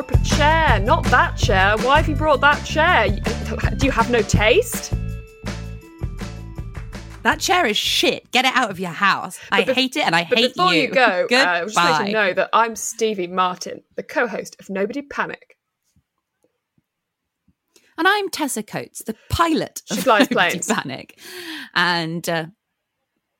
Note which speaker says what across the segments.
Speaker 1: Up a chair. Not that chair. Why have you brought that chair? Do you have no taste?
Speaker 2: That chair is shit. Get it out of your house. I
Speaker 1: bef-
Speaker 2: hate it and I
Speaker 1: But
Speaker 2: hate
Speaker 1: before you, go, uh, I just let you know that I'm Stevie Martin, the co-host of Nobody Panic.
Speaker 2: And I'm Tessa Coates, the pilot
Speaker 1: She
Speaker 2: of
Speaker 1: flies
Speaker 2: Nobody
Speaker 1: planes.
Speaker 2: Panic. And uh,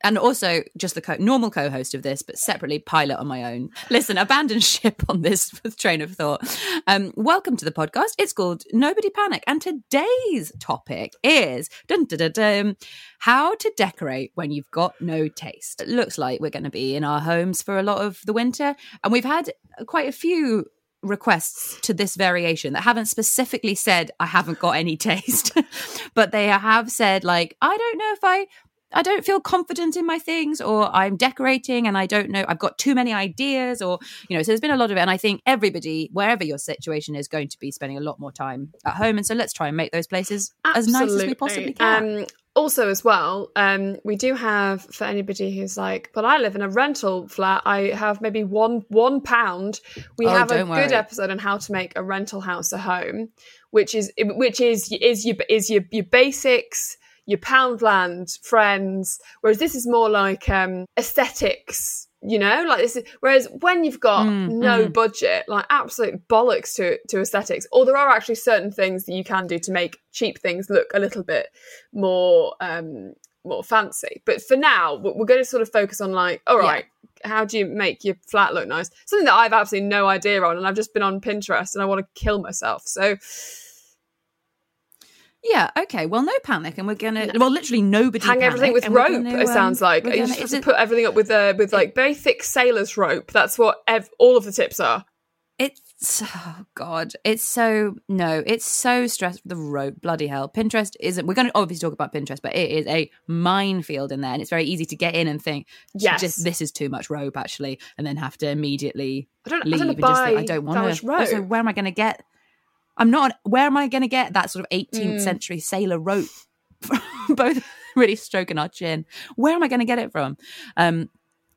Speaker 2: and also just the co- normal co-host of this, but separately pilot on my own. Listen, abandon ship on this train of thought. Um, welcome to the podcast. It's called Nobody Panic, and today's topic is dun, dun, dun, how to decorate when you've got no taste. It looks like we're going to be in our homes for a lot of the winter, and we've had quite a few requests to this variation that haven't specifically said I haven't got any taste, but they have said like I don't know if I I don't feel confident in my things or I'm decorating and I don't know I've got too many ideas or you know so there's been a lot of it and I think everybody wherever your situation is going to be spending a lot more time at home and so let's try and make those places as nice as we possibly can.
Speaker 1: Um, also, as well, um, we do have for anybody who's like, "But I live in a rental flat. I have maybe one one pound." We
Speaker 2: Oh,
Speaker 1: have a
Speaker 2: don't
Speaker 1: good episode on how to make a rental house a home, which is which is is your is your your basics, your Poundland friends. Whereas this is more like um, aesthetics. You know, like this is whereas when you've got
Speaker 2: Mm,
Speaker 1: no
Speaker 2: mm.
Speaker 1: budget, like absolute bollocks to to aesthetics. Or there are actually certain things that you can do to make cheap things look a little bit more um more fancy. But for now, we're we're going to sort of focus on like, all right Yeah. how do you make your flat look nice? Something that I've absolutely no idea on, and I've just been on Pinterest and I want to kill myself. So
Speaker 2: Yeah, okay. Well, no panic, and we're gonna. Well, literally nobody
Speaker 1: hang
Speaker 2: panic,
Speaker 1: everything with rope.
Speaker 2: gonna,
Speaker 1: it sounds
Speaker 2: um,
Speaker 1: like
Speaker 2: we're
Speaker 1: you just have to put everything up with uh, with like very thick sailor's rope. That's what ev- all of the tips are.
Speaker 2: It's oh god, it's so no, it's so stressful. The rope, bloody hell. Pinterest isn't. We're going to obviously talk about Pinterest, but it is a minefield in there, and it's very easy to get in and think,
Speaker 1: Yes.
Speaker 2: just this is too much rope actually, and then have to immediately
Speaker 1: I don't. I don't
Speaker 2: and just think, I don't want to. Also, where am I going to get? I'm not. Where am I going to get that sort of 18th
Speaker 1: Mm.
Speaker 2: century sailor rope? Both really stroking our chin. Where am I going to get it from? Um,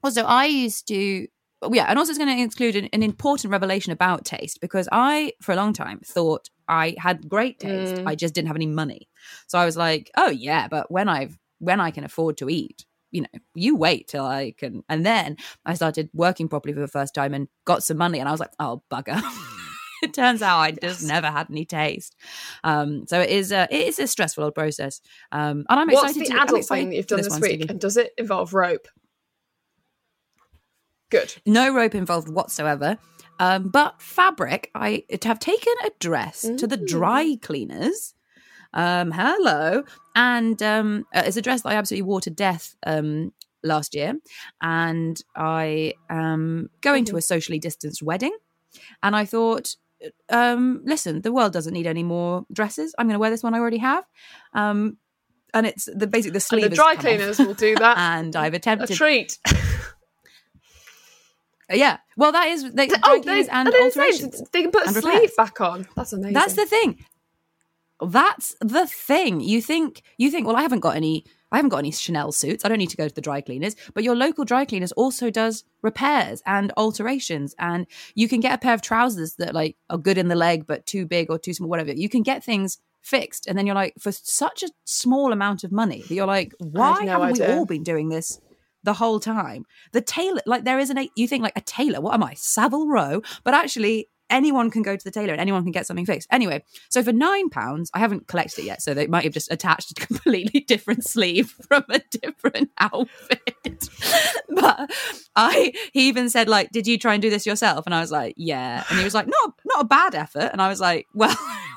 Speaker 2: also, I used to. Yeah, and also it's going to include an, an important revelation about taste because I, for a long time, thought I had great taste.
Speaker 1: Mm.
Speaker 2: I just didn't have any money. So I was like, oh yeah, but when I've when I can afford to eat, you know, you wait till I can. And then I started working properly for the first time and got some money, and I was like, oh bugger. it turns out I just
Speaker 1: Yes.
Speaker 2: never had any taste. Um, so it is a it is a stressful old process. Um, and I'm
Speaker 1: What's
Speaker 2: excited
Speaker 1: the
Speaker 2: to,
Speaker 1: adult thing that you've done this,
Speaker 2: one,
Speaker 1: week,
Speaker 2: Stevie.
Speaker 1: and does it involve rope? Good.
Speaker 2: no rope involved whatsoever. Um, but fabric, I have taken a dress to the
Speaker 1: Mm.
Speaker 2: dry cleaners. Um, hello, and um, uh, it's a dress that I absolutely wore to death um, last year, and I am going to a socially distanced wedding, and I thought. Um, listen, the world doesn't need any more dresses. I'm going to wear this one I already have, um, and it's the basically the
Speaker 1: And
Speaker 2: sleeve.
Speaker 1: the dry
Speaker 2: off.
Speaker 1: cleaners will do that.
Speaker 2: and I've attempted a
Speaker 1: treat.
Speaker 2: Yeah, well, that is they, dry
Speaker 1: oh, they,
Speaker 2: and
Speaker 1: I didn't say
Speaker 2: alterations.
Speaker 1: they can put a sleeve
Speaker 2: repairs.
Speaker 1: back on. That's amazing.
Speaker 2: That's the thing. That's the thing. You think you think, well, I haven't got any I haven't got any Chanel suits. I don't need to go to the dry cleaners. But your local dry cleaners also does repairs and alterations. And you can get a pair of trousers that like are good in the leg but too big or too small, whatever. You can get things fixed. And then you're like, for such a small amount of money, that you're like, why
Speaker 1: no
Speaker 2: haven't we all been doing this the whole time? The tailor, like there isn't a you think like a tailor, what am I? Savile Row? But actually anyone can go to the tailor and anyone can get something fixed. Anyway, so for nine pounds, I haven't collected it yet, so they might have just attached a completely different sleeve from a different outfit. but I he even said like, "Did you try and do this yourself?" And I was like, "Yeah." And he was like, "Not not a bad effort." And I was like, "Well,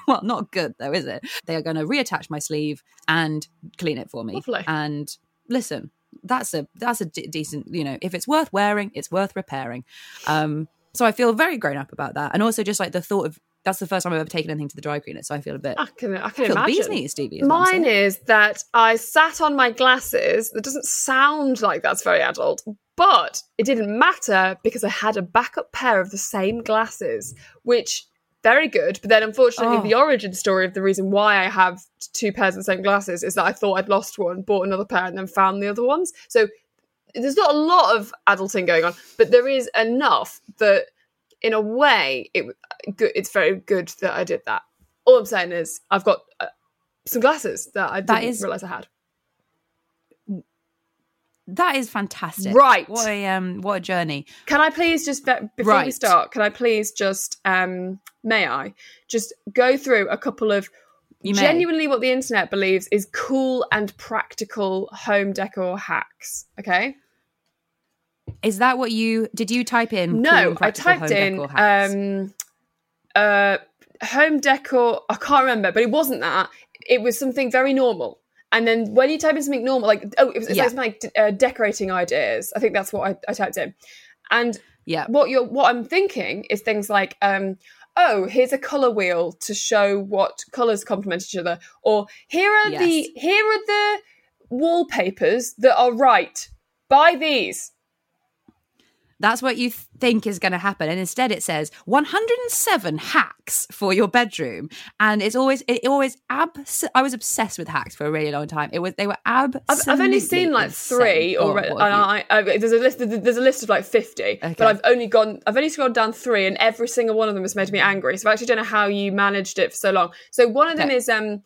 Speaker 2: well, not good though, is it?" They are going to reattach my sleeve and clean it for me.
Speaker 1: Lovely.
Speaker 2: And listen, that's a that's a d- decent you know if it's worth wearing it's worth repairing um so i feel very grown up about that and also just like the thought of that's the first time i've ever taken anything to the dry cleaner so i feel a bit
Speaker 1: I can, I can
Speaker 2: I feel
Speaker 1: imagine.
Speaker 2: bee's knees, Stevie, is
Speaker 1: Mine is that I sat on my glasses. That doesn't sound like that's very adult, but it didn't matter because I had a backup pair of the same glasses, which very good. But then, unfortunately,
Speaker 2: Oh.
Speaker 1: the origin story of the reason why I have two pairs of the same glasses is that I thought I'd lost one, bought another pair, and then found the other ones. So there's not a lot of adulting going on, but there is enough that, in a way, it. It's very good that I did that. All I'm saying is, I've got uh, some glasses that I didn't
Speaker 2: is-
Speaker 1: realize I had.
Speaker 2: that is fantastic
Speaker 1: Right.
Speaker 2: what a um what a journey
Speaker 1: Can I please just be- before we start? Can I please just um may I just go through a couple of genuinely what the internet believes is cool and practical home decor hacks? Okay.
Speaker 2: Is that what you did you type in
Speaker 1: No, I typed in um uh home decor. I can't remember, but it wasn't that. It was something very normal. And then when you type in something normal, like oh, it was,
Speaker 2: Yeah.
Speaker 1: like uh, decorating ideas. I think that's what I, I typed in. And
Speaker 2: yeah
Speaker 1: what you're what I'm thinking is things like um oh here's a color wheel to show what colors complement each other or here are
Speaker 2: Yes.
Speaker 1: the here are the wallpapers that are right buy these
Speaker 2: That's what you th- think is going to happen, and instead it says 107 hacks for your bedroom, and it's always it always abs. I was obsessed with hacks for a really long time. It was they were
Speaker 1: I've. I've only seen like three already and I, I, there's a list there's a list of like 50
Speaker 2: Okay.
Speaker 1: but I've only gone I've only scrolled down three and every single one of them has made me angry so I actually don't know how you managed it for so long so one of them
Speaker 2: Okay.
Speaker 1: is um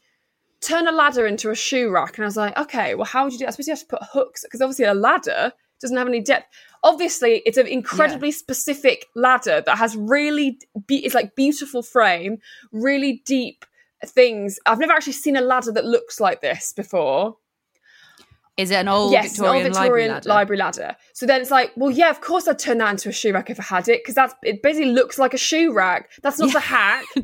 Speaker 1: turn a ladder into a shoe rack and I was like okay well how would you do that? I suppose you have to put hooks because obviously a ladder doesn't have any depth obviously it's an incredibly specific ladder that has really be- it's like beautiful frame really deep things I've never actually seen a ladder that looks like this before
Speaker 2: Is it an old
Speaker 1: yes,
Speaker 2: Victorian,
Speaker 1: an old Victorian
Speaker 2: library
Speaker 1: library
Speaker 2: ladder?
Speaker 1: ladder. So then it's like, well, yeah, of course I'd turn that into a shoe rack if I had it, because that's it. Basically, looks like a shoe rack. That's not a hack.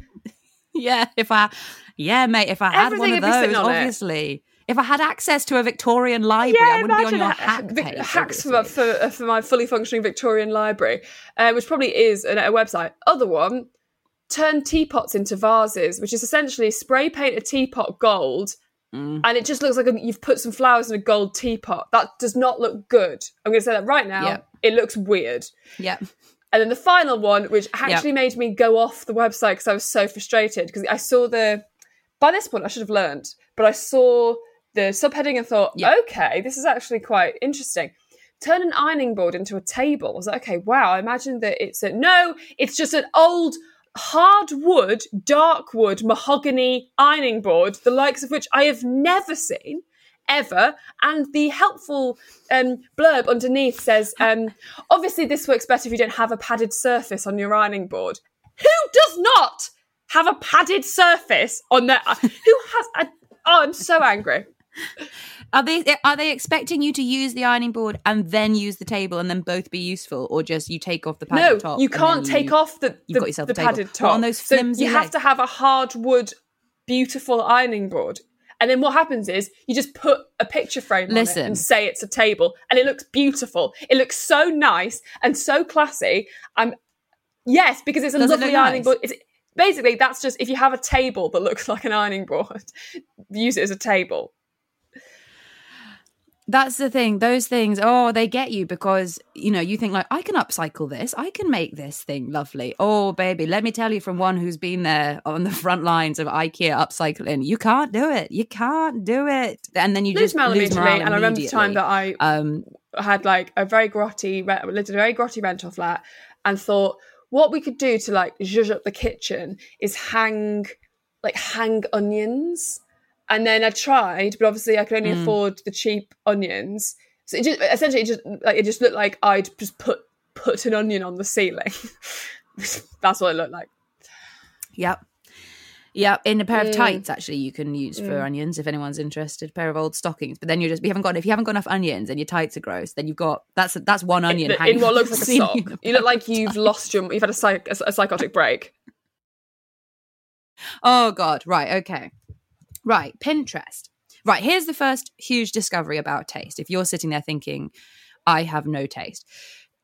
Speaker 2: Yeah, if I, yeah, mate, if I had one of
Speaker 1: would be sitting
Speaker 2: those,
Speaker 1: obviously. it.
Speaker 2: If I had access to a Victorian library, I wouldn't be on your
Speaker 1: ha-
Speaker 2: hack page.
Speaker 1: hacks for, for for my fully functioning Victorian library, uh, which probably is a, a website. Other one, turn teapots into vases, which is essentially spray paint a teapot gold.
Speaker 2: Mm.
Speaker 1: And it just looks like you've put some flowers in a gold teapot. That does not look good. I'm going to say that right now.
Speaker 2: Yeah.
Speaker 1: It looks weird.
Speaker 2: Yeah,
Speaker 1: And then the final one, which actually made me go off the website because I was so frustrated because I saw the. By this point, I should have learned, but I saw the subheading and thought,
Speaker 2: Yeah.
Speaker 1: okay, this is actually quite interesting. Turn an ironing board into a table. I was like, okay, wow. I imagine that it's a no. It's just an old hardwood, dark wood, mahogany ironing board, the likes of which I have never seen ever. And the helpful um, blurb underneath says, um, obviously, this works better if you don't have a padded surface on your ironing board. Who does not have a padded surface on their. Who has. A, oh, I'm so angry.
Speaker 2: Are they are they expecting you to use the ironing board and then use the table and then both be useful, or just you take off the padded
Speaker 1: No,
Speaker 2: top?
Speaker 1: you can't take
Speaker 2: you-
Speaker 1: off the,
Speaker 2: you've
Speaker 1: the,
Speaker 2: got yourself
Speaker 1: the
Speaker 2: table.
Speaker 1: padded top.
Speaker 2: on those
Speaker 1: so you have
Speaker 2: legs?
Speaker 1: to have a hardwood, beautiful ironing board. And then what happens is you just put a picture frame on it and say it's a table, and it looks beautiful. It looks so nice and so classy. I'm yes, because it's a
Speaker 2: Does
Speaker 1: lovely
Speaker 2: look
Speaker 1: ironing
Speaker 2: nice?
Speaker 1: board. It's, basically, that's just if you have a table that looks like an ironing board, use it as a table.
Speaker 2: That's the thing. Those things, oh, they get you because you know you think like I can upcycle this, I can make this thing lovely. Oh, baby, let me tell you from one who's been there on the front lines of IKEA upcycling, you can't do it. You can't do it, and then you
Speaker 1: Lose
Speaker 2: just
Speaker 1: morale
Speaker 2: lose morale
Speaker 1: immediately. And I remember the time that I
Speaker 2: um,
Speaker 1: had like a very grotty, lived in a very grotty rental flat, and thought what we could do to like zhuzh up the kitchen is hang like hang onions. And then I tried, but obviously I could only
Speaker 2: Mm.
Speaker 1: afford the cheap onions. So it just essentially it just like it just looked like I'd just put put an onion on the ceiling. That's what it looked like.
Speaker 2: Yep. Yep, in a pair of
Speaker 1: Mm.
Speaker 2: tights actually you can use for onions if anyone's interested. pair of old stockings, but then you're just you haven't got if you haven't got enough onions and your tights are gross, then you've got that's that's one onion
Speaker 1: in,
Speaker 2: hanging
Speaker 1: in what looks like a sock. You look like you've lost your you've had a, psych, a, a psychotic break.
Speaker 2: Oh God! Right. Okay. Right. Pinterest. Right. Here's the first huge discovery about taste. If you're sitting there thinking, "I have no taste,"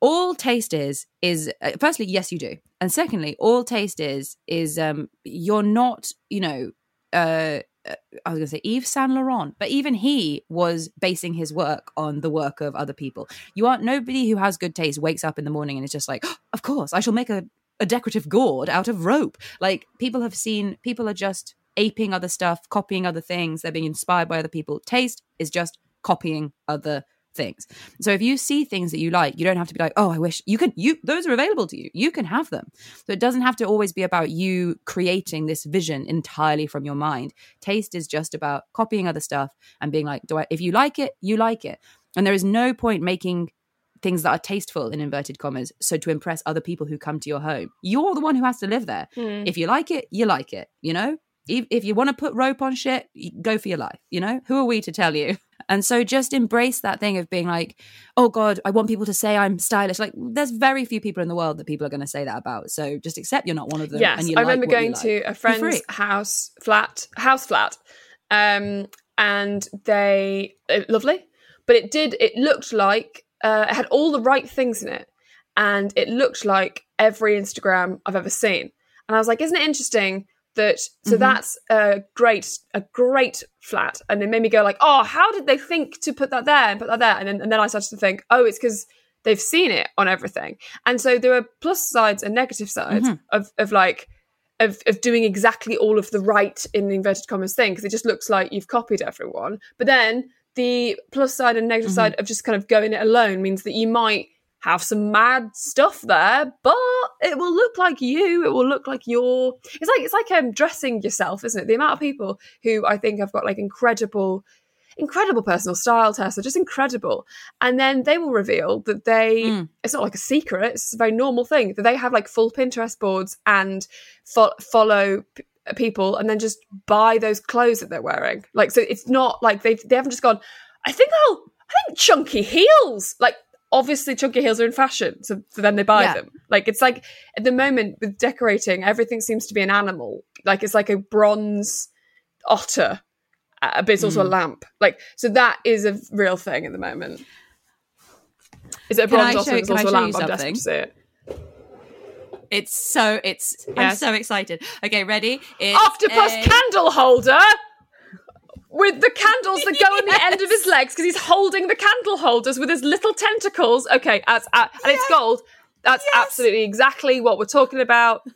Speaker 2: all taste is is uh, firstly, yes, you do, and secondly, all taste is is um you're not, you know, uh. uh, I was going to say Yves Saint Laurent, but even he was basing his work on the work of other people. You aren't nobody who has good taste wakes up in the morning and is just like, of course, I shall make a a decorative gourd out of rope. Like people have seen, people are just aping other stuff, copying other things. They're being inspired by other people. Taste is just copying other things. So if you see things that you like, you don't have to be like, oh, I wish you could. You those are available to you. You can have them. So it doesn't have to always be about you creating this vision entirely from your mind. Taste is just about copying other stuff and being like, do I? If you like it, you like it. And there is no point making things that are tasteful in inverted commas so to impress other people who come to your home you're the one who has to live there hmm. if you like it you like it you know if, if you want to put rope on shit go for your life you know who are we to tell you and so just embrace that thing of being like oh god i want people to say i'm stylish like there's very few people in the world that people are going to say that about so just accept you're not one of them
Speaker 1: Yes,
Speaker 2: and you
Speaker 1: I
Speaker 2: like
Speaker 1: remember going
Speaker 2: like.
Speaker 1: to a friend's house flat, house flat, um, and they lovely, but it did. It looked like uh, it had all the right things in it, and it looked like every Instagram I've ever seen. And I was like, isn't it interesting that? So
Speaker 2: Mm-hmm.
Speaker 1: that's a great, a great flat, and it made me go like, oh, how did they think to put that there and put that there? And then, and then I started to think, oh, it's because they've seen it on everything. And so there are plus sides and negative sides
Speaker 2: Mm-hmm.
Speaker 1: of of like of of doing exactly all of the right in the inverted commas thing because it just looks like you've copied everyone. But then the plus side and negative
Speaker 2: Mm-hmm.
Speaker 1: side of just kind of going it alone means that you might have some mad stuff there, but it will look like you. It will look like you're. It's like it's like um dressing yourself, isn't it? The amount of people who I think have got like incredible incredible personal style tests are just incredible and then they will reveal that they
Speaker 2: Mm.
Speaker 1: it's not like a secret it's a very normal thing that they have like full pinterest boards and fo- follow p- people and then just buy those clothes that they're wearing like so it's not like they've they haven't just gone i think i'll i think chunky heels like obviously chunky heels are in fashion so, so then they buy
Speaker 2: Yeah.
Speaker 1: them like it's like at the moment with decorating everything seems to be an animal like it's like a bronze otter uh, but it's also
Speaker 2: Hmm.
Speaker 1: a lamp. Like, so that is a real thing at the moment. Is it a bronze otter?
Speaker 2: show-
Speaker 1: It's also a lamp. I'm desperate to see it.
Speaker 2: it's so it's i'm so excited okay ready it's
Speaker 1: Octopus
Speaker 2: a-
Speaker 1: candle holder with the candles that go on the end of his legs because he's holding the candle holders with his little tentacles. Okay, that's, uh, and it's gold. That's absolutely exactly what we're talking about.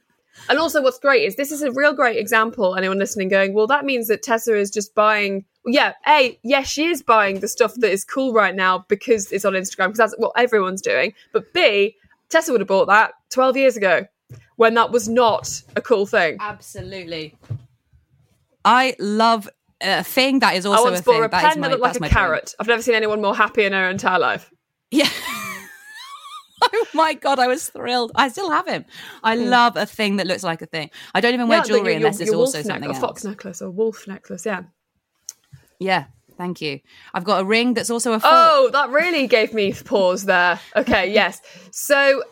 Speaker 1: And also, what's great is this is a real great example. Anyone listening going, well, that means that Tessa is just buying. Yeah, A, yes, she is buying the stuff that is cool right now because it's on Instagram, because that's what everyone's doing. But B, Tessa would have bought that 12 years ago when that was not a cool thing.
Speaker 2: Absolutely. I love a thing that is also I
Speaker 1: once
Speaker 2: a
Speaker 1: bought
Speaker 2: thing.
Speaker 1: a pen that looked like a
Speaker 2: my dream.
Speaker 1: carrot. I've never seen anyone more happy in her entire life.
Speaker 2: Yeah. oh my god, I was thrilled. I still have him. I love a thing that looks like a thing. I don't even wear.
Speaker 1: Yeah,
Speaker 2: jewelry
Speaker 1: your- your-
Speaker 2: unless it's also something else.
Speaker 1: a fox necklace, or wolf necklace. Yeah.
Speaker 2: Yeah, thank you. I've got a ring that's also a fork.
Speaker 1: Oh, that really gave me pause there. Okay, yes. So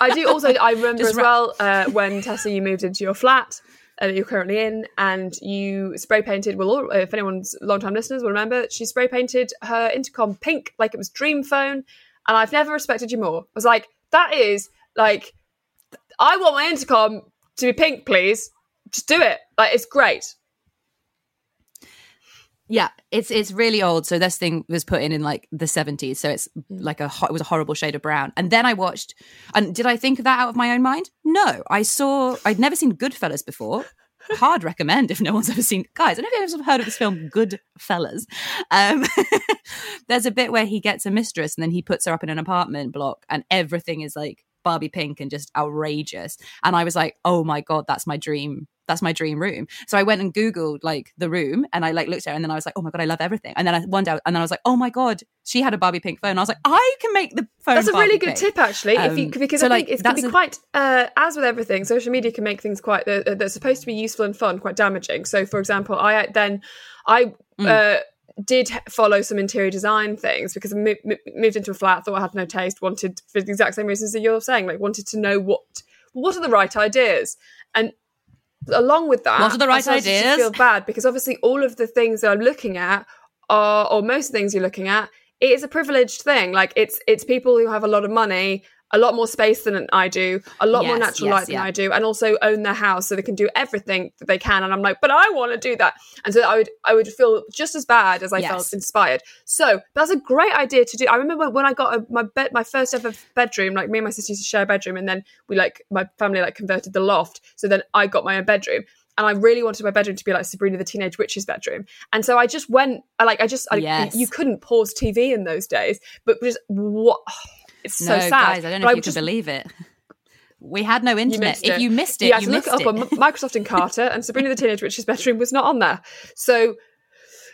Speaker 1: I do also. I remember
Speaker 2: Just
Speaker 1: as well uh, when Tessa, you moved into your flat uh, that you're currently in, and you spray painted. Well, if anyone's long-time listeners will remember, she spray painted her intercom pink, like it was Dream Phone, and I've never respected you more. I was like, that is like, I want my intercom to be pink, please. Just do it. Like it's great.
Speaker 2: Yeah, it's it's really old. So this thing was put in in like the seventies. So it's
Speaker 1: Mm.
Speaker 2: like a ho- it was a horrible shade of brown. And then I watched. And did I think of that out of my own mind? No, I saw. I'd never seen Goodfellas before. Hard recommend if no one's ever seen. Guys, I don't know if you've ever heard of this film, Goodfellas. Um, there's a bit where he gets a mistress and then he puts her up in an apartment block, and everything is like Barbie pink and just outrageous. And I was like, oh my god, that's my dream. That's my dream room. So I went and googled like the room, and I like looked at it and then I was like, oh my god, I love everything. And then I one day, and then I was like, oh my god, she had a Barbie pink phone. I was like, I can make the phone.
Speaker 1: That's a
Speaker 2: Barbie
Speaker 1: really good
Speaker 2: pink.
Speaker 1: tip, actually. if you,
Speaker 2: Um,
Speaker 1: because
Speaker 2: so,
Speaker 1: I
Speaker 2: like,
Speaker 1: think it can be
Speaker 2: a-
Speaker 1: quite, uh, as with everything, social media can make things quite uh, that's supposed to be useful and fun, quite damaging. So, for example, I uh, then I
Speaker 2: Mm.
Speaker 1: uh, did follow some interior design things because I mo- mo- moved into a flat, thought I had no taste, wanted for the exact same reasons that you're saying, like wanted to know what what are the right ideas and. Along with that,
Speaker 2: What are the
Speaker 1: I
Speaker 2: right
Speaker 1: started to
Speaker 2: ideas?
Speaker 1: feel bad because obviously all of the things that I'm looking at are, or most things you're looking at, it is a privileged thing. Like it's it's people who have a lot of money, a lot more space than I do, a lot more natural
Speaker 2: yes,
Speaker 1: light than
Speaker 2: yeah.
Speaker 1: I do, and also own their house so they can do everything that they can. And I'm like, but I want to do that, and so I would I would feel just as bad as I
Speaker 2: Yes.
Speaker 1: felt inspired. So that's a great idea to do. I remember when I got a, my bed, my first ever bedroom. Like me and my sister used to share a bedroom, and then we like my family like converted the loft. So then I got my own bedroom. And I really wanted my bedroom to be like Sabrina the Teenage Witch's bedroom, and so I just went. I like I just I,
Speaker 2: Yes.
Speaker 1: you couldn't pause TV in those days, but just what it's
Speaker 2: No,
Speaker 1: so sad.
Speaker 2: guys, I don't know
Speaker 1: But
Speaker 2: if you
Speaker 1: just-
Speaker 2: can believe it. We had no internet.
Speaker 1: missed
Speaker 2: if you missed it,
Speaker 1: you had
Speaker 2: you
Speaker 1: to look it up
Speaker 2: it.
Speaker 1: on Microsoft Encarta, and Sabrina the Teenage Witch's bedroom was not on there. So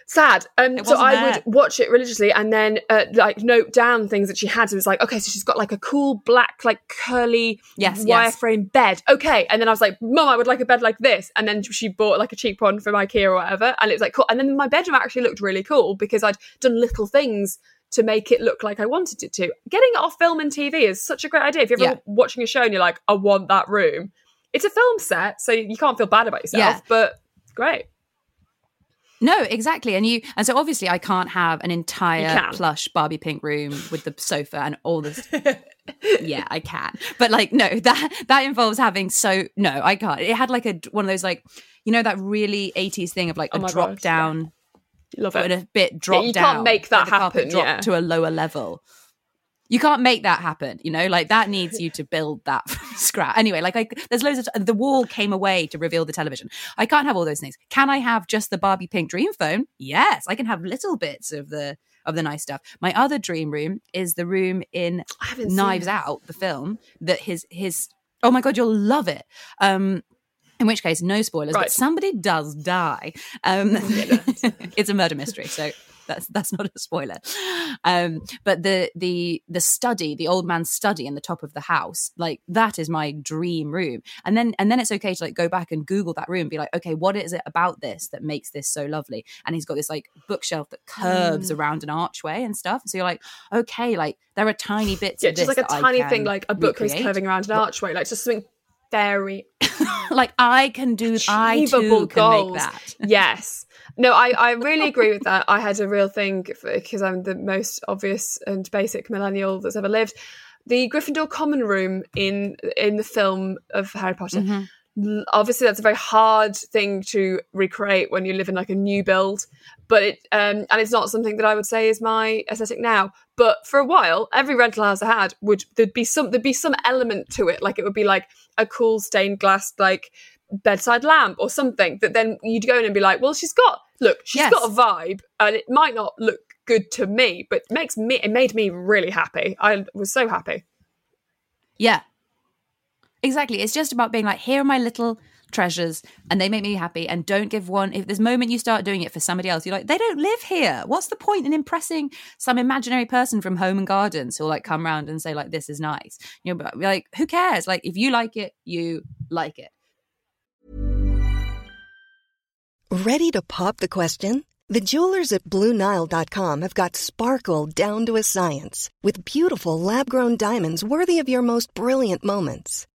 Speaker 1: sad. Um, so I
Speaker 2: there.
Speaker 1: would watch it religiously and then uh, like note down things that she had. So it was like, okay, so she's got like a cool black, like curly
Speaker 2: Yes, yes.
Speaker 1: wireframe bed. Okay, and then I was like, Mum, I would like a bed like this. And then she bought like a cheap one from IKEA or whatever, and it was like cool. And then my bedroom actually looked really cool because I'd done little things. To make it look like I wanted it to. Getting it off film and TV is such a great idea. If you're ever
Speaker 2: Yeah.
Speaker 1: watching a show and you're like, I want that room, it's a film set, so you can't feel bad about yourself,
Speaker 2: Yeah.
Speaker 1: but great.
Speaker 2: No, exactly. And you and so obviously I can't have an entire plush Barbie pink room with the sofa and all this. yeah, I can. But like no, that that involves having so no, I can't. It had like a one of those like you know that really 80s thing of like
Speaker 1: Oh
Speaker 2: a drop down
Speaker 1: Love it.
Speaker 2: a bit drop
Speaker 1: you
Speaker 2: down.
Speaker 1: can't make that happen,
Speaker 2: drop
Speaker 1: yeah.
Speaker 2: to a lower level. You can't make that happen, you know. Like that needs you to build that from scratch. Anyway, like I, there's loads of the wall came away to reveal the television. I can't have all those things. Can I have just the Barbie pink dream phone? Yes, I can have little bits of the of the nice stuff. My other dream room is the room in Knives. Out, the film that his his. Oh my god, you'll love it. Um, in which case, no spoilers,
Speaker 1: Right.
Speaker 2: but somebody does die. Um, it's a murder mystery, so that's that's not a spoiler. Um, but the the the study, the old man's study in the top of the house, like that is my dream room. And then and then it's okay to like go back and Google that room, and be like, okay, what is it about this that makes this so lovely? And he's got this like bookshelf that curves
Speaker 1: Mm.
Speaker 2: around an archway and stuff. So you're like, okay, like there are tiny bits.
Speaker 1: Yeah, just like a tiny thing, like a bookcase
Speaker 2: recreate.
Speaker 1: curving around an archway, like just something very
Speaker 2: like I can do. I too can
Speaker 1: goals.
Speaker 2: make that.
Speaker 1: yes. No, I, I really agree with that. I had a real thing because I'm the most obvious and basic millennial that's ever lived. The Gryffindor common room in in the film of Harry Potter.
Speaker 2: Mm-hmm.
Speaker 1: Obviously, that's a very hard thing to recreate when you live in like a new build, but it um, and it's not something that I would say is my aesthetic now. But for a while, every rental house I had would there'd be some there'd be some element to it, like it would be like a cool stained glass like bedside lamp or something that then you'd go in and be like, well, she's got look, she's
Speaker 2: Yes.
Speaker 1: got a vibe, and it might not look good to me, but it makes me it made me really happy. I was so happy.
Speaker 2: Yeah. Exactly. It's just about being like, here are my little treasures and they make me happy. And don't give one, if this moment you start doing it for somebody else, you're like, they don't live here. What's the point in impressing some imaginary person from home and gardens who'll like come round and say, like, this is nice? You know, but like, who cares? Like, if you like it, you like it.
Speaker 3: Ready to pop the question? The jewelers at BlueNile.com have got sparkle down to a science with beautiful lab grown diamonds worthy of your most brilliant moments.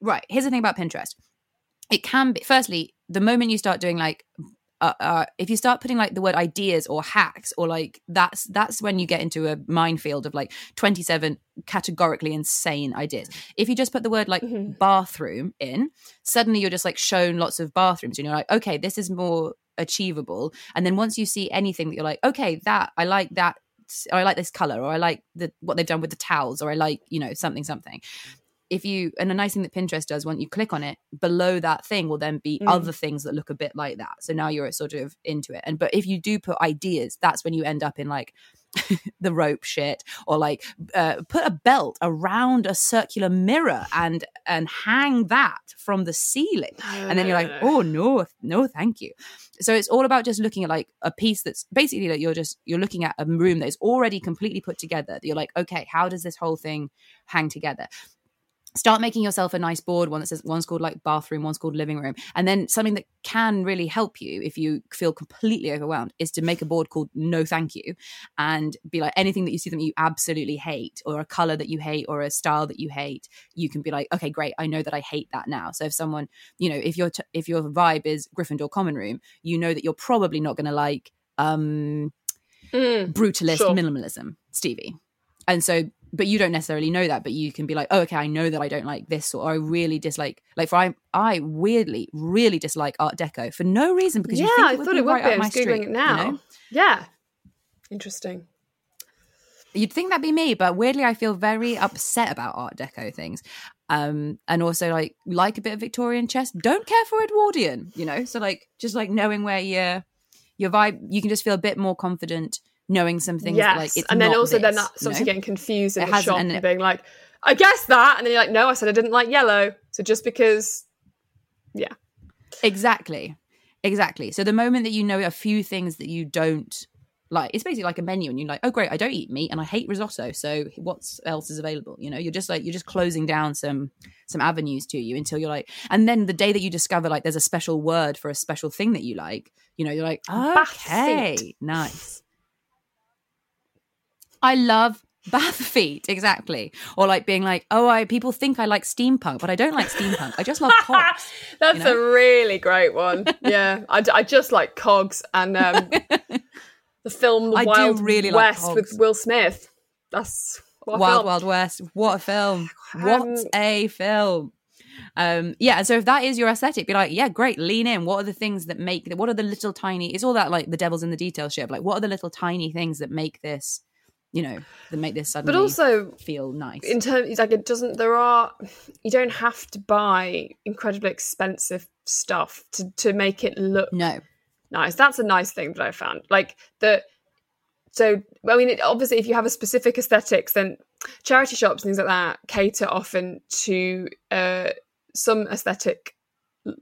Speaker 2: Right. Here's the thing about Pinterest. It can be, firstly, the moment you start doing like uh, uh, if you start putting like the word ideas or hacks or like that's that's when you get into a minefield of like 27 categorically insane ideas if you just put the word like mm-hmm. bathroom in suddenly you're just like shown lots of bathrooms and you're like okay this is more achievable and then once you see anything that you're like okay that i like that or I like this color, or I like the what they've done with the towels, or I like you know something something if you and a nice thing that pinterest does when you click on it below that thing will then be mm. other things that look a bit like that. So now you're sort of into it. And but if you do put ideas that's when you end up in like the rope shit or like uh, put a belt around a circular mirror and and hang that from the ceiling. And then you're like oh. No no thank you. So it's all about just looking at like a piece that's basically like you're just you're looking at a room that is already completely put together you're like okay how does this whole thing hang together start making yourself a nice board one that says one's called like bathroom one's called living room. And then something that can really help you if you feel completely overwhelmed is to make a board called no thank you and be like anything that you see that you absolutely hate or a color that you hate or a style that you hate you can be like okay great i know that i hate that now. So if someone you know if your t- if your vibe is gryffindor common room you know that you're probably not going to like um mm, brutalist sure. minimalism stevie. And so but you don't necessarily know that but you can be like oh okay i know that i don't like this or i really dislike like for i i weirdly really dislike art deco for no reason because
Speaker 1: yeah
Speaker 2: you think
Speaker 1: i thought it would
Speaker 2: right
Speaker 1: be. i'm googling street, it now you know? yeah. Interesting.
Speaker 2: You'd think that'd be me but weirdly i feel very upset about art deco things. Um and also like like a bit of victorian chess don't care for edwardian you know? So like just like knowing where your your vibe you can just feel a bit more confident knowing some things yes. like
Speaker 1: and then also
Speaker 2: this,
Speaker 1: then that's obviously getting confused in it the shop and being like i guess that and then you're like no i said i didn't like yellow. So just because yeah.
Speaker 2: Exactly. Exactly. So the moment that you know a few things that you don't like it's basically like a menu and you're like oh great i don't eat meat and i hate risotto so what else is available? You know you're just like you're just closing down some some avenues to you until you're like and then the day that you discover like there's a special word for a special thing that you like you know you're like okay nice I love bath feet. Exactly. Or like being like oh i people think i like steampunk but i don't like steampunk. I just love cogs
Speaker 1: that's you know? a really great one. Yeah. I, I just like cogs and um the film the wild really west like with will smith. That's
Speaker 2: wild film. wild west. What a film. What um, a film. Um yeah so if that is your aesthetic be like yeah great lean in. What are the things that make what are the little tiny it's all that like the devil's in the detail shit like what are the little tiny things that make this you know that make this suddenly
Speaker 1: but also
Speaker 2: feel nice.
Speaker 1: in terms like it doesn't there are you don't have to buy incredibly expensive stuff to to make it look
Speaker 2: no.
Speaker 1: nice. That's a nice thing that i found. Like the so i mean it, obviously if you have a specific aesthetics then charity shops and things like that cater often to uh some aesthetic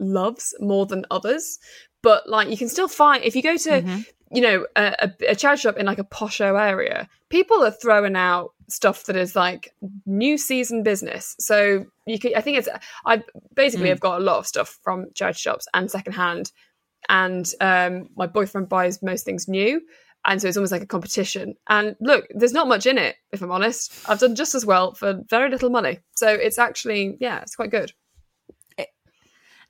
Speaker 1: loves more than others. But like you can still find if you go to mm-hmm you know, a, a, charity shop in like a posho area, people are throwing out stuff that is like new season business. So you can, I think it's, I basically mm. have got a lot of stuff from charity shops and secondhand. And um, my boyfriend buys most things new. And so it's almost like a competition. And look, there's not much in it, if I'm honest. I've done just as well for very little money. So it's actually, yeah, it's quite good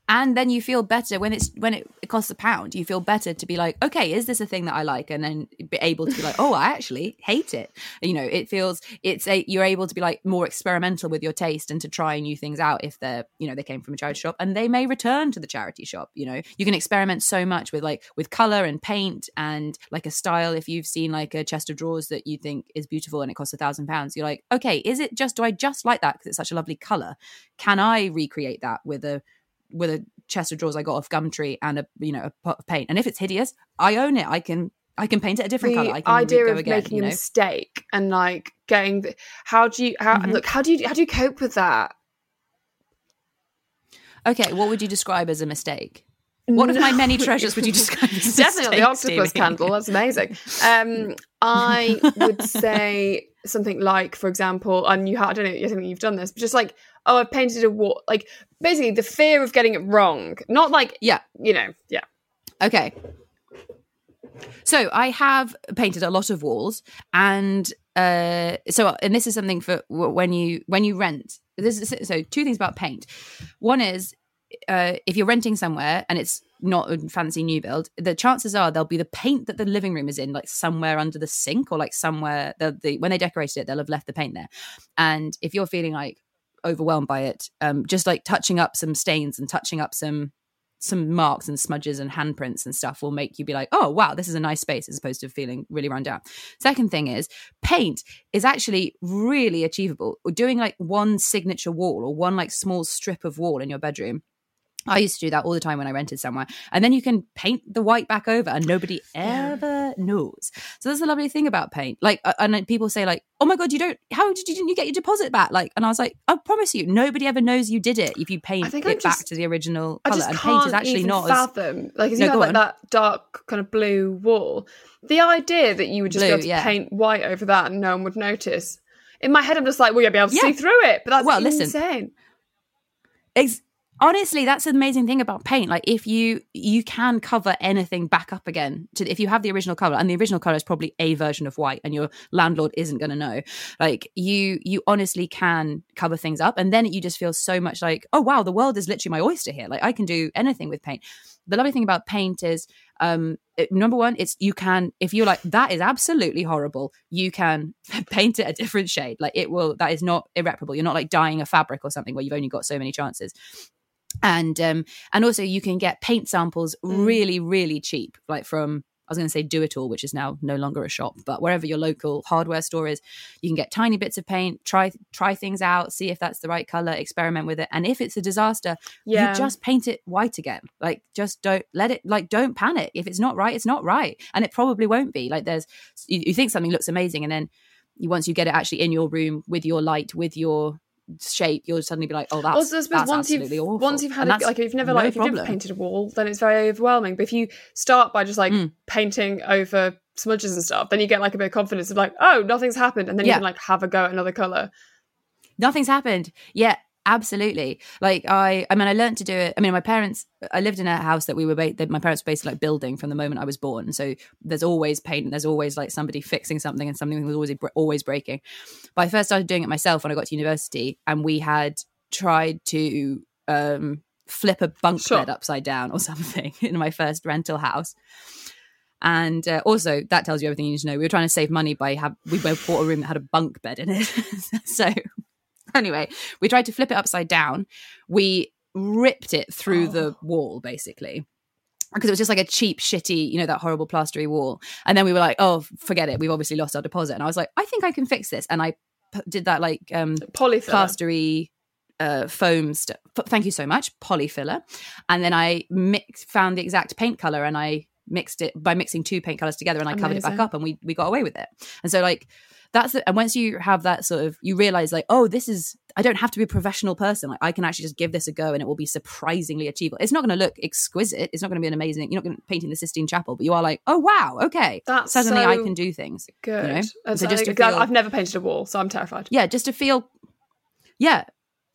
Speaker 2: and then you feel better when it's when it, it, costs a pound you feel better to be like okay is this a thing that i like? And then be able to be like oh i actually hate it. You know it feels it's a you're able to be like more experimental with your taste and to try new things out if they're you know they came from a charity shop and they may return to the charity shop you know? You can experiment so much with like with color and paint and like a style. If you've seen like a chest of drawers that you think is beautiful and it costs a thousand pounds you're like okay is it just do i just like that because it's such a lovely color? Can i recreate that with a with a chest of drawers I got off Gumtree and a you know a pot of paint. And if it's hideous, I own it. I can I can paint it a different
Speaker 1: the
Speaker 2: color. I can
Speaker 1: idea of
Speaker 2: again,
Speaker 1: making
Speaker 2: you know?
Speaker 1: a mistake and like getting the, how do you how
Speaker 2: Mhm.
Speaker 1: look how do you how do you cope with that
Speaker 2: Okay, what would you describe as a mistake? What of my many treasures would you describe as
Speaker 1: definitely the octopus candle that's amazing um i would say something like for example and you i don't know i think you've done this but just like oh i've painted a wall like basically the fear of getting it wrong not like
Speaker 2: Yeah.
Speaker 1: you know yeah
Speaker 2: Okay. So I have painted a lot of walls, and uh, so and this is something for when you when you rent. This is so two things about paint. One is uh, if you're renting somewhere and it's not a fancy new build, the chances are there'll be the paint that the living room is in, like somewhere under the sink or like somewhere. The, the when they decorated it, they'll have left the paint there. And if you're feeling like overwhelmed by it, um, just like touching up some stains and touching up some some marks and smudges and handprints and stuff will make you be like, oh wow, this is a nice space, as opposed to feeling really run down. Second thing is paint is actually really achievable. Doing like one signature wall or one like small strip of wall in your bedroom. I used to do that all the time when I rented somewhere. And then you can paint the white back over and nobody ever knows. So that's the lovely thing about paint. Like, uh, and people say like, oh my God, you don't, how did you, didn't you get your deposit back? Like, and I was like, I promise you, nobody ever knows you did it if you paint it
Speaker 1: I
Speaker 2: back to the original color.
Speaker 1: just
Speaker 2: And paint is actually not as,
Speaker 1: fathom like if you had
Speaker 2: go
Speaker 1: like
Speaker 2: on.
Speaker 1: that dark kind of blue wall. The idea that you would just be able to
Speaker 2: yeah.
Speaker 1: paint white over that and no one would notice. In my head, I'm just like, well, you'll be able to
Speaker 2: Yeah.
Speaker 1: see through it, but that's
Speaker 2: Well, listen.
Speaker 1: insane.
Speaker 2: Ex- honestly that's the amazing thing about paint. Like if you you can cover anything back up again to if you have the original color and the original color is probably a version of white and your landlord isn't going to know. Like you you honestly can cover things up and then you just feel so much like oh wow the world is literally my oyster here. Like i can do anything with paint. The lovely thing about paint is um number one it's you can if you're like that is absolutely horrible you can paint it a different shade. Like it will that is not irreparable. You're not like dyeing a fabric or something where you've only got so many chances and um and also you can get paint samples really really cheap like from I was going to say do it all which is now no longer a shop but wherever your local hardware store is you can get tiny bits of paint try try things out see if that's the right color experiment with it. And if it's a disaster
Speaker 1: Yeah.
Speaker 2: you just paint it white again. Like just don't let it like don't panic. If it's not right it's not right. And it probably won't be. Like there's you, you think something looks amazing and then you, once you get it actually in your room with your light with your shape you'll suddenly be like oh that's,
Speaker 1: also, I suppose
Speaker 2: that's
Speaker 1: once
Speaker 2: absolutely
Speaker 1: you've
Speaker 2: awful
Speaker 1: once you've had a, like if you've never
Speaker 2: no
Speaker 1: like if you've never painted a wall, then it's very overwhelming. But if you start by just like
Speaker 2: Mm.
Speaker 1: painting over smudges and stuff, then you get like a bit of confidence of like, oh, nothing's happened, and then
Speaker 2: Yeah.
Speaker 1: you can like have a go at another color.
Speaker 2: nothing's happened yeah absolutely. Like i i mean i learned to do it i mean my parents i lived in a house that we were ba- that my parents were basically like building from the moment i was born. So there's always paint and there's always like somebody fixing something and something was always always breaking. But i first started doing it myself when i got to university and we had tried to um flip a bunk
Speaker 1: Sure.
Speaker 2: bed upside down or something in my first rental house. And uh, also that tells you everything you need to know. We were trying to save money by have we both bought a room that had a bunk bed in it. So anyway we tried to flip it upside down we ripped it through the wall basically because it was just like a cheap shitty you know that horrible plastery wall and then we were like oh forget it we've obviously lost our deposit and i was like i think i can fix this and i p- did that like um
Speaker 1: Polyfilla.
Speaker 2: plastery uh, foam stuff. Thank you so much, polyfilla. And then I mix, found the exact paint color, and I mixed it by mixing two paint colors together, and I covered it back up, and we we got away with it. And so like that's the, and once you have that sort of you realize like oh this is I don't have to be a professional person like I can actually just give this a go and it will be surprisingly achievable. It's not going to look exquisite. It's not going to be an amazing. You're not going to painting the Sistine Chapel, but you are like oh wow okay
Speaker 1: That's
Speaker 2: suddenly I can do things.
Speaker 1: Good.
Speaker 2: You know? So
Speaker 1: so
Speaker 2: just to feel-
Speaker 1: I've never painted a wall, so I'm terrified.
Speaker 2: yeah just to feel yeah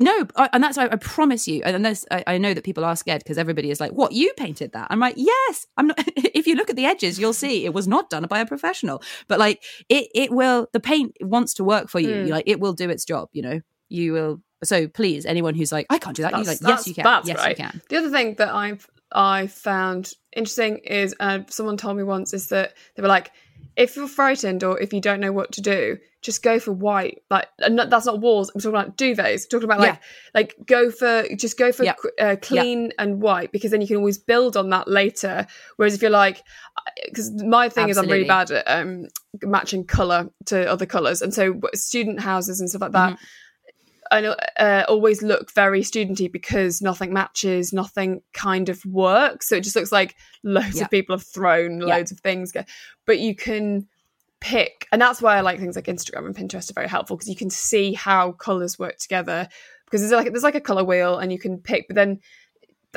Speaker 2: no I- and that's why i promise you and this I, I know that people are scared because everybody is like what you painted that? I'm like yes. I'm not if you look at the edges you'll see it was not done by a professional. But like it it will the paint wants to work for you.
Speaker 1: Mm.
Speaker 2: like it will do its job you know? You will so please anyone who's like i can't do that you're like yes you can. yes
Speaker 1: right.
Speaker 2: you can.
Speaker 1: The other thing that I've I found interesting is uh, someone told me once is that they were like, if you're frightened or if you don't know what to do, just go for white. Like, not- that's not walls. I'm talking about duvets. I'm talking about like,
Speaker 2: Yeah.
Speaker 1: like go for just go for qu- uh, clean and white because then you can always build on that later. Whereas if you're like, because my thing is I'm really bad at um, matching color to other colors, and so student houses and stuff like that. and uh, always look very studenty because nothing matches, nothing kind of works. So it just looks like loads
Speaker 2: Yeah.
Speaker 1: of people have thrown
Speaker 2: Yeah.
Speaker 1: loads of things. But you can pick, and that's why I like things like Instagram and Pinterest are very helpful because you can see how colors work together. Because there's like there's like a color wheel, and you can pick, but then.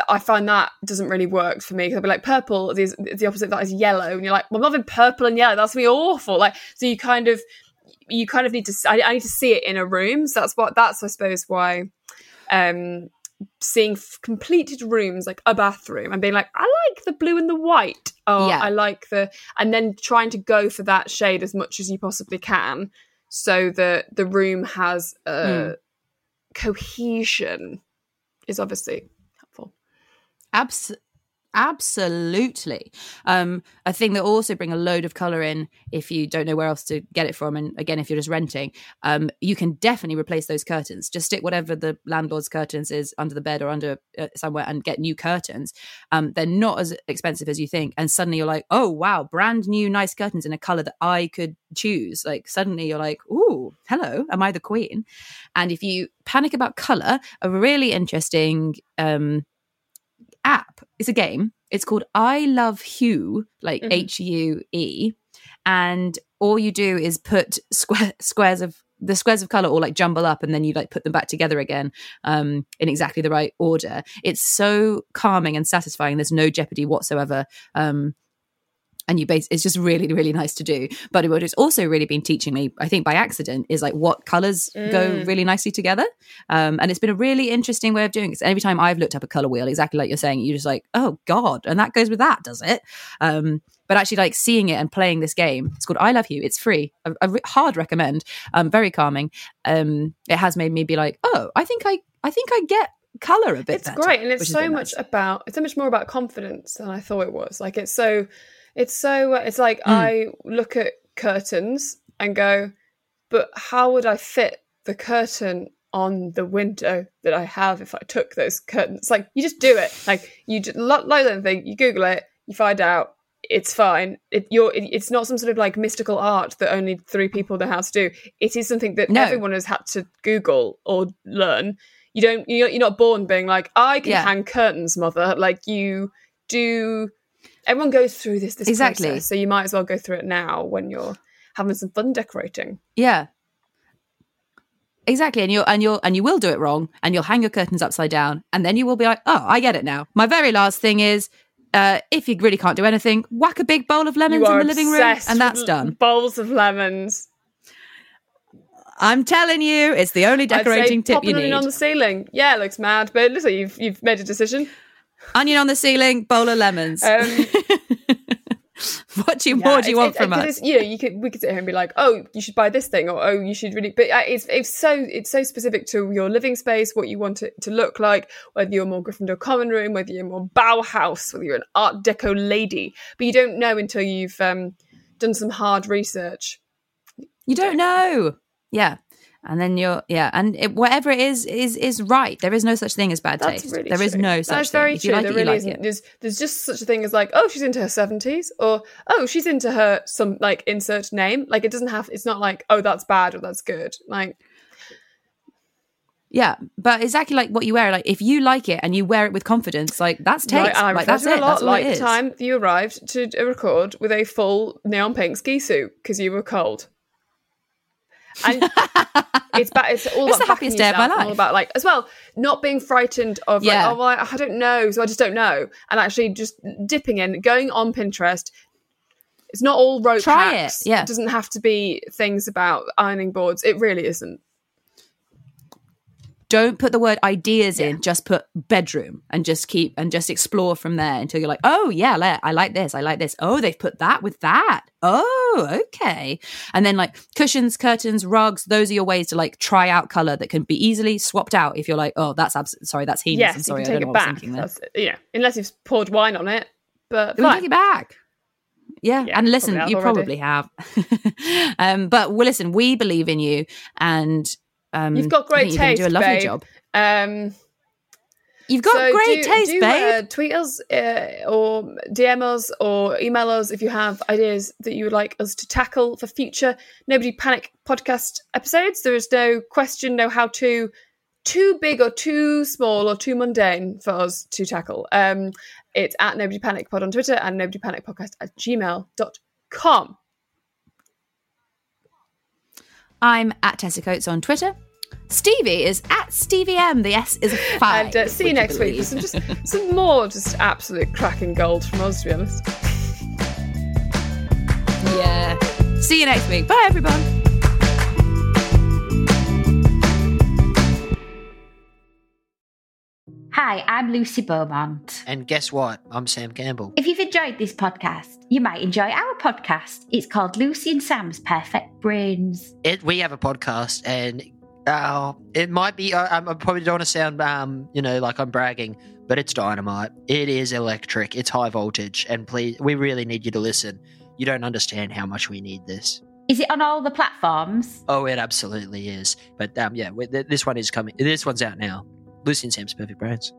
Speaker 1: I find that doesn't really work for me because I'll be like purple is, the opposite of that is yellow, and you're like, well, I'm loving purple and yellow. That's be awful. Like, so you kind of you kind of need to I, I need to see it in a room. So that's what that's i suppose why um seeing f- completed rooms like a bathroom and being like i like the blue and the white. Oh
Speaker 2: Yeah.
Speaker 1: i like the and then trying to go for that shade as much as you possibly can so that the room has uh cohesion is obviously helpful.
Speaker 2: Abs- absolutely. Um, a thing that also bring a load of color in if you don't know where else to get it from, and again, if you're just renting, um, you can definitely replace those curtains. Just stick whatever the landlord's curtains is under the bed or under uh, somewhere, and get new curtains. Um, they're not as expensive as you think, and suddenly you're like, oh wow, brand new nice curtains in a color that I could choose. Like suddenly you're like, ooh, hello, am I the queen? And if you panic about color, a really interesting um app. It's a game. It's called I Love Hue, like
Speaker 1: Mhm.
Speaker 2: H U E, and all you do is put square, squares of the squares of color all like jumble up and then you like put them back together again um in exactly the right order it's so calming and satisfying there's no jeopardy whatsoever um and you base it's just really really nice to do but what it's also really been teaching me i think by accident is like what colors go
Speaker 1: Mm.
Speaker 2: really nicely together um, and it's been a really interesting way of doing it. every time I've looked up a color wheel, exactly like you're saying, you're just like, oh god, and that goes with that, does it? Um, but actually, like seeing it and playing this game, it's called I Love Hue. It's free. I, I re- hard recommend. Um, very calming. Um, it has made me be like, oh, I think I, I think I get color a bit.
Speaker 1: it's
Speaker 2: better,
Speaker 1: great and it's so much
Speaker 2: nice.
Speaker 1: about it's so much more about confidence than i thought it was like it's so it's so it's like
Speaker 2: Mm.
Speaker 1: i look at curtains and go but how would i fit the curtain on the window that i have if i took those curtains like you just do it like you just like like anything you google it you find out it's fine it, you're it, it's not some sort of like mystical art that only three people know how to do it is something that
Speaker 2: No.
Speaker 1: everyone has had to google or learn you don't you're, you're not born being like i can
Speaker 2: Yeah.
Speaker 1: hang curtains mother like you do everyone goes through this this
Speaker 2: Exactly.
Speaker 1: process, so you might as well go through it now when you're having some fun decorating
Speaker 2: Yeah. Exactly, and you'll and you'll and you will do it wrong, and you'll hang your curtains upside down, and then you will be like, "Oh, I get it now." My very last thing is, uh, if you really can't do anything, whack a big bowl of lemons in the living room, and that's done.
Speaker 1: bowls of lemons
Speaker 2: I'm telling you, it's the only
Speaker 1: I'd say
Speaker 2: decorating tip you need.
Speaker 1: on the ceiling yeah it looks mad but listen you've you've made a decision
Speaker 2: Onion on the ceiling, bowl of lemons.
Speaker 1: um
Speaker 2: what do you
Speaker 1: Yeah,
Speaker 2: more do you want from us?
Speaker 1: You know, you could we could sit here and be like, oh, you should buy this thing, or oh, you should really. But uh, it's it's so it's so specific to your living space, what you want it to look like, whether you're more Gryffindor common room, whether you're more Bauhaus, whether you're an Art Deco lady. But you don't know until you've um, done some hard research.
Speaker 2: You don't know. Yeah. And then you're yeah, and it, whatever it is is is right. There is no such thing as bad
Speaker 1: That's
Speaker 2: taste.
Speaker 1: really
Speaker 2: There is
Speaker 1: true.
Speaker 2: no such
Speaker 1: That's
Speaker 2: thing.
Speaker 1: very
Speaker 2: If you
Speaker 1: true.
Speaker 2: like
Speaker 1: there
Speaker 2: it, you
Speaker 1: really
Speaker 2: like
Speaker 1: isn't.
Speaker 2: it.
Speaker 1: There's there's just such a thing as like, oh, she's into her seventies, or oh, she's into her some like insert name. Like it doesn't have. It's not like oh, that's bad or that's good. Like
Speaker 2: Yeah, but exactly like what you wear. Like if you like it and you wear it with confidence, like that's taste.
Speaker 1: Right, and I
Speaker 2: like that's
Speaker 1: it a lot.
Speaker 2: That's
Speaker 1: like
Speaker 2: it
Speaker 1: the time you arrived to record with a full neon pink ski suit because you were cold. And it's ba- it's all
Speaker 2: It's
Speaker 1: about
Speaker 2: the happiest day of my life.
Speaker 1: All about like as well, not being frightened of
Speaker 2: Yeah.
Speaker 1: like oh well, I, I don't know, so I just don't know, and actually just dipping in, going on Pinterest. It's not all rope
Speaker 2: Try it,
Speaker 1: hacks.
Speaker 2: yeah.
Speaker 1: it doesn't have to be things about ironing boards. It really isn't.
Speaker 2: Don't put the word ideas in. Just put bedroom and just keep and just explore from there until you're like, oh yeah, I like this. I like this. Oh, they've put that with that. Oh, okay. And then like cushions, curtains, rugs. Those are your ways to like try out color that can be easily swapped out if you're like, oh, that's abs- sorry, that's heinous.
Speaker 1: yes,
Speaker 2: I'm sorry,
Speaker 1: you
Speaker 2: I
Speaker 1: can
Speaker 2: don't
Speaker 1: take
Speaker 2: know
Speaker 1: it
Speaker 2: what I was
Speaker 1: back.
Speaker 2: thinking there.
Speaker 1: That's, yeah, unless you've poured wine on it. But
Speaker 2: We take it back. Yeah,
Speaker 1: Yeah,
Speaker 2: and listen,
Speaker 1: probably
Speaker 2: you
Speaker 1: have
Speaker 2: probably have. um, but well, listen, we believe in you, and um,
Speaker 1: You've got great taste,
Speaker 2: Do a lovely
Speaker 1: babe.
Speaker 2: job.
Speaker 1: Um,
Speaker 2: You've got
Speaker 1: so
Speaker 2: great
Speaker 1: do,
Speaker 2: taste,
Speaker 1: do,
Speaker 2: babe.
Speaker 1: Uh, tweet us uh, or DM us or email us if you have ideas that you would like us to tackle for future Nobody Panic podcast episodes. There is no question, no how to, too big or too small or too mundane for us to tackle. Um, it's at Nobody Panic Pod on Twitter and Nobody Panic Podcast at gmail.com.
Speaker 2: I'm at Tessa Coates on Twitter. Stevie is at Stevie M. The S is a five.
Speaker 1: And uh, see you
Speaker 2: would
Speaker 1: next week for some just some more just absolute cracking gold from us, to be honest.
Speaker 2: yeah. See you next week. Bye, everyone.
Speaker 4: Hi, I'm Lucy Beaumont.
Speaker 5: And guess what? I'm Sam Campbell.
Speaker 4: If you've enjoyed this podcast, you might enjoy our podcast. It's called Lucy and Sam's Perfect Brains.
Speaker 5: It, we have a podcast, and uh, it might be. I, I probably don't want to sound, um, you know, like I'm bragging, but it's dynamite. It is electric. It's high voltage, and please, we really need you to listen. You don't understand how much we need this.
Speaker 4: Is it on all the platforms?
Speaker 5: Oh, it absolutely is. But um, yeah, this one is coming. This one's out now. Lucy and Sam's Perfect Brains.